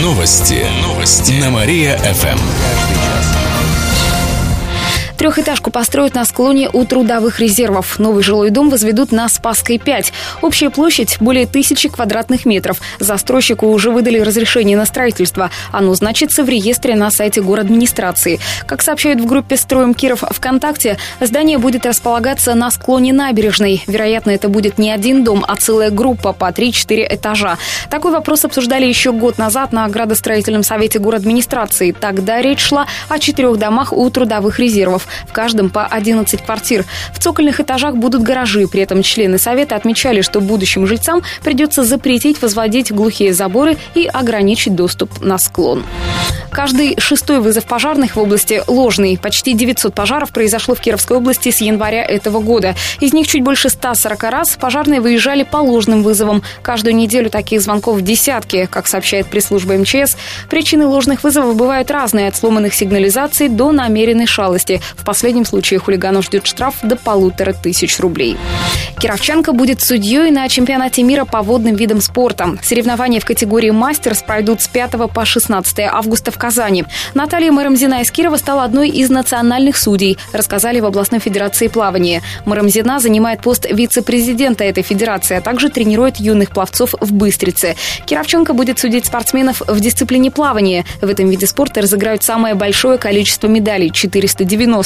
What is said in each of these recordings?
Новости. Новости. На Мария-ФМ. Трехэтажку построят на склоне у трудовых резервов. Новый жилой дом возведут на Спасской 5. Общая площадь более тысячи квадратных метров. Застройщику уже выдали разрешение на строительство. Оно значится в реестре на сайте администрации. Как сообщают в группе «Строим Киров» ВКонтакте, здание будет располагаться на склоне набережной. Вероятно, это будет не один дом, а целая группа по 3-4 этажа. Такой вопрос обсуждали еще год назад на градостроительном совете администрации. Тогда речь шла о четырех домах у трудовых резервов в каждом по 11 квартир. В цокольных этажах будут гаражи. При этом члены совета отмечали, что будущим жильцам придется запретить возводить глухие заборы и ограничить доступ на склон. Каждый шестой вызов пожарных в области ложный. Почти 900 пожаров произошло в Кировской области с января этого года. Из них чуть больше 140 раз пожарные выезжали по ложным вызовам. Каждую неделю таких звонков десятки, как сообщает пресс-служба МЧС. Причины ложных вызовов бывают разные, от сломанных сигнализаций до намеренной шалости. В последнем случае хулиганов ждет штраф до полутора тысяч рублей. Кировченко будет судьей на чемпионате мира по водным видам спорта. Соревнования в категории «Мастерс» пройдут с 5 по 16 августа в Казани. Наталья Марамзина из Кирова стала одной из национальных судей, рассказали в областной федерации плавания. Марамзина занимает пост вице-президента этой федерации, а также тренирует юных пловцов в Быстрице. Кировченко будет судить спортсменов в дисциплине плавания. В этом виде спорта разыграют самое большое количество медалей – 490.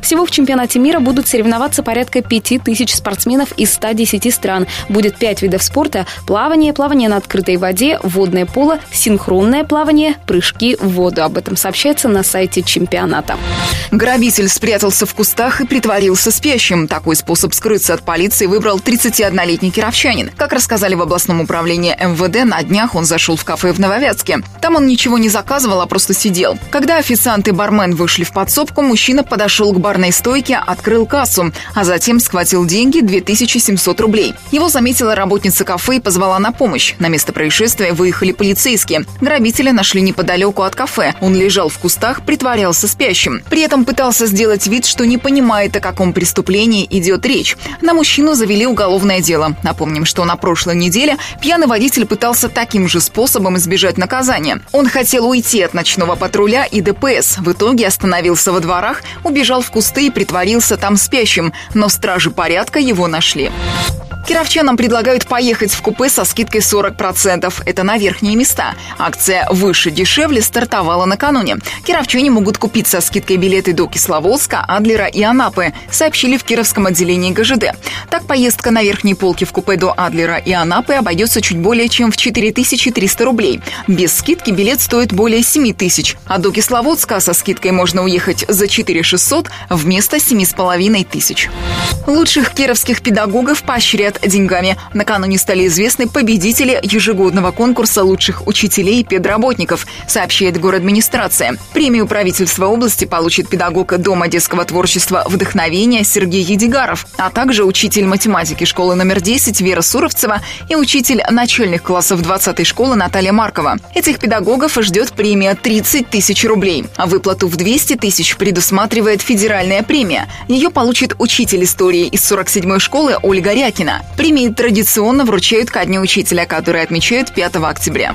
Всего в чемпионате мира будут соревноваться порядка 5000 спортсменов из 110 стран. Будет 5 видов спорта – плавание, плавание на открытой воде, водное поло, синхронное плавание, прыжки в воду. Об этом сообщается на сайте чемпионата. Грабитель спрятался в кустах и притворился спящим. Такой способ скрыться от полиции выбрал 31-летний кировчанин. Как рассказали в областном управлении МВД, на днях он зашел в кафе в Нововятске. Там он ничего не заказывал, а просто сидел. Когда официант и бармен вышли в подсобку, мужчина подошел к барной стойке, открыл кассу, а затем схватил деньги 2700 рублей. Его заметила работница кафе и позвала на помощь. На место происшествия выехали полицейские. Грабителя нашли неподалеку от кафе. Он лежал в кустах, притворялся спящим. При этом пытался сделать вид, что не понимает, о каком преступлении идет речь. На мужчину завели уголовное дело. Напомним, что на прошлой неделе пьяный водитель пытался таким же способом избежать наказания. Он хотел уйти от ночного патруля и ДПС. В итоге остановился во дворах, убежал в кусты и притворился там спящим, но стражи порядка его нашли. Кировчанам предлагают поехать в купе со скидкой 40%. Это на верхние места. Акция «Выше-дешевле» стартовала накануне. Кировчане могут купить со скидкой билеты до Кисловодска, Адлера и Анапы, сообщили в Кировском отделении ГЖД. Так, поездка на верхней полке в купе до Адлера и Анапы обойдется чуть более чем в 4300 рублей. Без скидки билет стоит более 7 тысяч, а до Кисловодска со скидкой можно уехать за 4600 вместо 7,5 тысяч. Лучших кировских педагогов поощрят деньгами. Накануне стали известны победители ежегодного конкурса лучших учителей и педработников, сообщает город администрация. Премию правительства области получит педагог Дома детского творчества «Вдохновение» Сергей Едигаров, а также учитель математики школы номер 10 Вера Суровцева и учитель начальных классов 20-й школы Наталья Маркова. Этих педагогов ждет премия 30 тысяч рублей. А выплату в 200 тысяч предусматривает федеральная премия. Ее получит учитель истории из 47-й школы Ольга Рякина. Премии традиционно вручают ко Дню учителя, который отмечают 5 октября.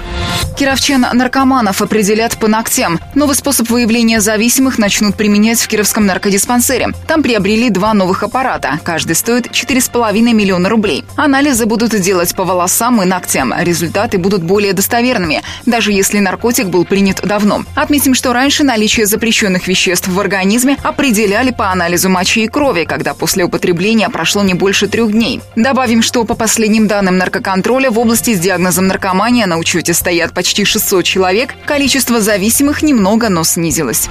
Кировчан-наркоманов определят по ногтям. Новый способ выявления зависимых начнут применять в Кировском наркодиспансере. Там приобрели два новых аппарата. Каждый стоит 4,5 миллиона рублей. Анализы будут делать по волосам и ногтям. Результаты будут более достоверными, даже если наркотик был принят давно. Отметим, что раньше наличие запрещенных веществ в организме определяли по анализу мочи и крови, когда после употребления прошло не больше трех дней. Добавим, что по последним данным наркоконтроля в области с диагнозом наркомания на учете стоят почти 600 человек. Количество зависимых немного, но снизилось.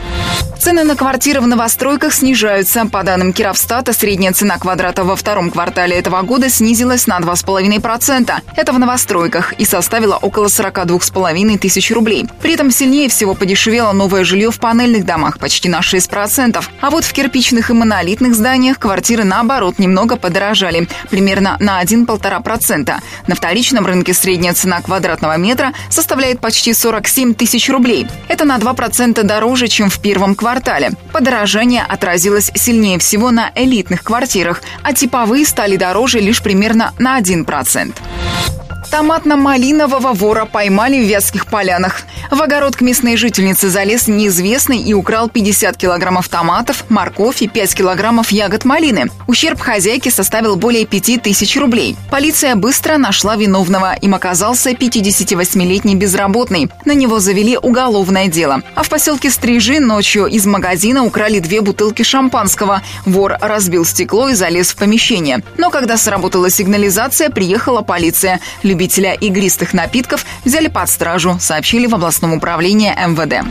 Цены на квартиры в новостройках снижаются. По данным Кировстата, средняя цена квадрата во втором квартале этого года снизилась на 2,5%. Это в новостройках и составила около 42,5 тысяч рублей. При этом сильнее всего подешевело новое жилье в панельных домах почти на 6%. А вот в кирпичных и монолитных зданиях квартиры наоборот немного подорожали. Примерно на 1-1,5%. На вторичном рынке средняя цена квадратного метра составляет почти 47 тысяч рублей. Это на 2% дороже, чем в первом квартале. Подорожание отразилось сильнее всего на элитных квартирах, а типовые стали дороже лишь примерно на 1%. Томатно-малинового вора поймали в Вятских полянах. В огород к местной жительнице залез неизвестный и украл 50 килограммов томатов, морковь и 5 килограммов ягод малины. Ущерб хозяйке составил более 5 тысяч рублей. Полиция быстро нашла виновного. Им оказался 58-летний безработный. На него завели уголовное дело. А в поселке Стрижи ночью из магазина украли две бутылки шампанского. Вор разбил стекло и залез в помещение. Но когда сработала сигнализация, приехала полиция. Любитель любителя игристых напитков взяли под стражу, сообщили в областном управлении МВД.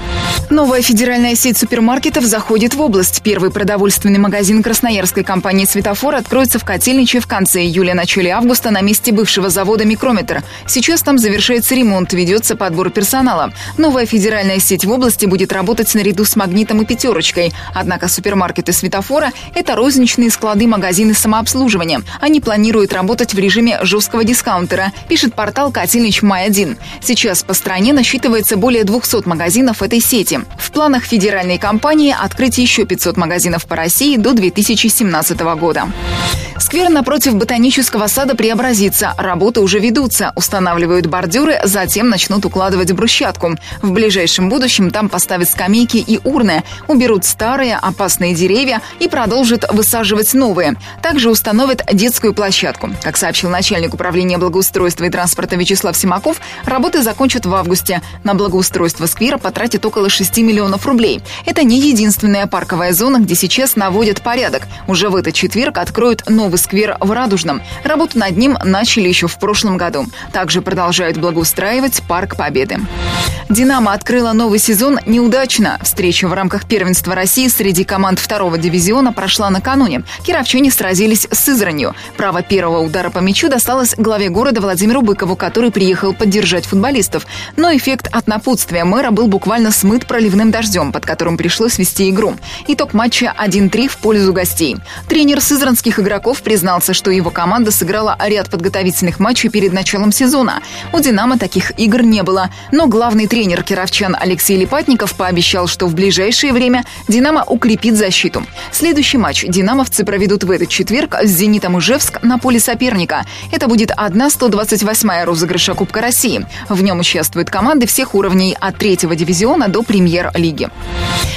Новая федеральная сеть супермаркетов заходит в область. Первый продовольственный магазин красноярской компании «Светофор» откроется в Котельниче в конце июля-начале августа на месте бывшего завода «Микрометр». Сейчас там завершается ремонт, ведется подбор персонала. Новая федеральная сеть в области будет работать наряду с «Магнитом» и «Пятерочкой». Однако супермаркеты «Светофора» – это розничные склады магазины самообслуживания. Они планируют работать в режиме жесткого дискаунтера, пишет пишет портал «Котельнич Май-1». Сейчас по стране насчитывается более 200 магазинов этой сети. В планах федеральной компании открыть еще 500 магазинов по России до 2017 года. Сквер напротив ботанического сада преобразится. Работы уже ведутся. Устанавливают бордюры, затем начнут укладывать брусчатку. В ближайшем будущем там поставят скамейки и урны, уберут старые опасные деревья и продолжат высаживать новые. Также установят детскую площадку. Как сообщил начальник управления благоустройства и транспорта Вячеслав Симаков, работы закончат в августе. На благоустройство сквера потратят около 6 миллионов рублей. Это не единственная парковая зона, где сейчас наводят порядок. Уже в этот четверг откроют новый сквер в Радужном. Работу над ним начали еще в прошлом году. Также продолжают благоустраивать Парк Победы. «Динамо» открыла новый сезон неудачно. Встреча в рамках первенства России среди команд второго дивизиона прошла накануне. Кировчане сразились с Сызранью. Право первого удара по мячу досталось главе города Владимиру Быкову, который приехал поддержать футболистов. Но эффект от напутствия мэра был буквально смыт проливным дождем, под которым пришлось вести игру. Итог матча 1-3 в пользу гостей. Тренер сызранских игроков признался, что его команда сыграла ряд подготовительных матчей перед началом сезона. У «Динамо» таких игр не было. Но главный тренер кировчан Алексей Липатников пообещал, что в ближайшее время «Динамо» укрепит защиту. Следующий матч «Динамовцы» проведут в этот четверг с «Зенитом» Ижевск на поле соперника. Это будет одна 128-я розыгрыша Кубка России. В нем участвуют команды всех уровней от третьего дивизиона до премьер-лиги.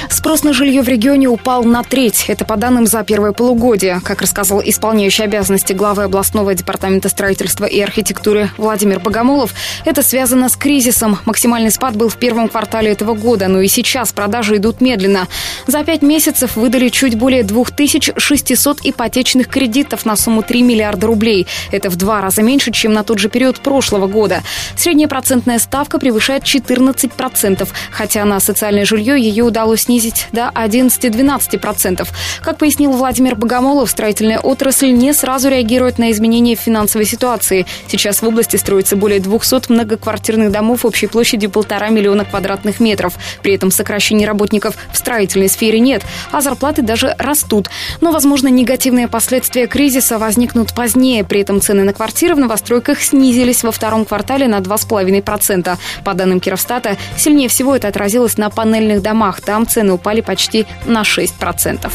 Спрос на жилье в регионе упал на треть. Это по данным за первое полугодие. Как рассказал исполняющий обязанности главы областного департамента строительства и архитектуры Владимир Богомолов, это связано с кризисом. Максимальный спад был в первом квартале этого года, но и сейчас продажи идут медленно. За пять месяцев выдали чуть более 2600 ипотечных кредитов на сумму 3 миллиарда рублей. Это в два раза меньше, чем на тот же период прошлого года. Средняя процентная ставка превышает 14%, хотя на социальное жилье ее удалось снизить до 11-12%. Как пояснил Владимир Богомолов, строительная отрасль не сразу реагирует на изменения в финансовой ситуации. Сейчас в области строится более 200 многоквартирных домов общей площадью полтора миллиона квадратных метров. При этом сокращений работников в строительной сфере нет, а зарплаты даже растут. Но, возможно, негативные последствия кризиса возникнут позднее. При этом цены на квартиры в новостройках снизились во втором квартале на 2,5%. По данным Кировстата, сильнее всего это отразилось на панельных домах. Там цены упали почти на 6%.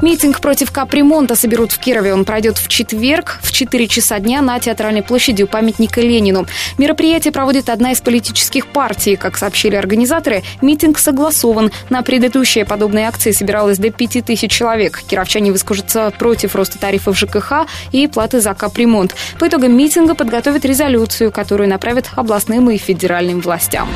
Митинг против капремонта соберут в Кирове. Он пройдет в четверг в 4 часа дня на театральной площади у памятника Ленину. Мероприятие проводит одна из политических партий. Как сообщили организаторы, митинг согласован. На предыдущие подобные акции собиралось до 5000 человек. Кировчане выскажутся против роста тарифов ЖКХ и платы за капремонт. По итогам митинга подготовят резолюцию, которую направят областным и федеральным властям.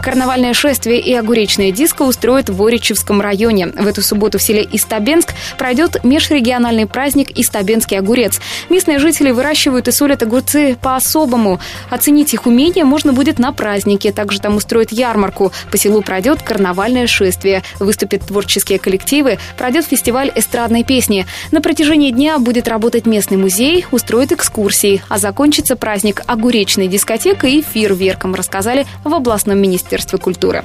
Карнавальное шествие и огуречная диско устроят в Оричевском районе. В эту субботу в селе Истабенск пройдет межрегиональный праздник «Истабенский огурец». Местные жители выращивают и солят огурцы по-особому. Оценить их умение можно будет на празднике. Также там устроят ярмарку. По селу пройдет карнавальное шествие. Выступят творческие коллективы. Пройдет фестиваль эстрадной песни. На протяжении дня будет работать местный музей, устроит экскурсии. А закончится праздник огуречной дискотекой и фейерверком, рассказали в областном министерстве культуры.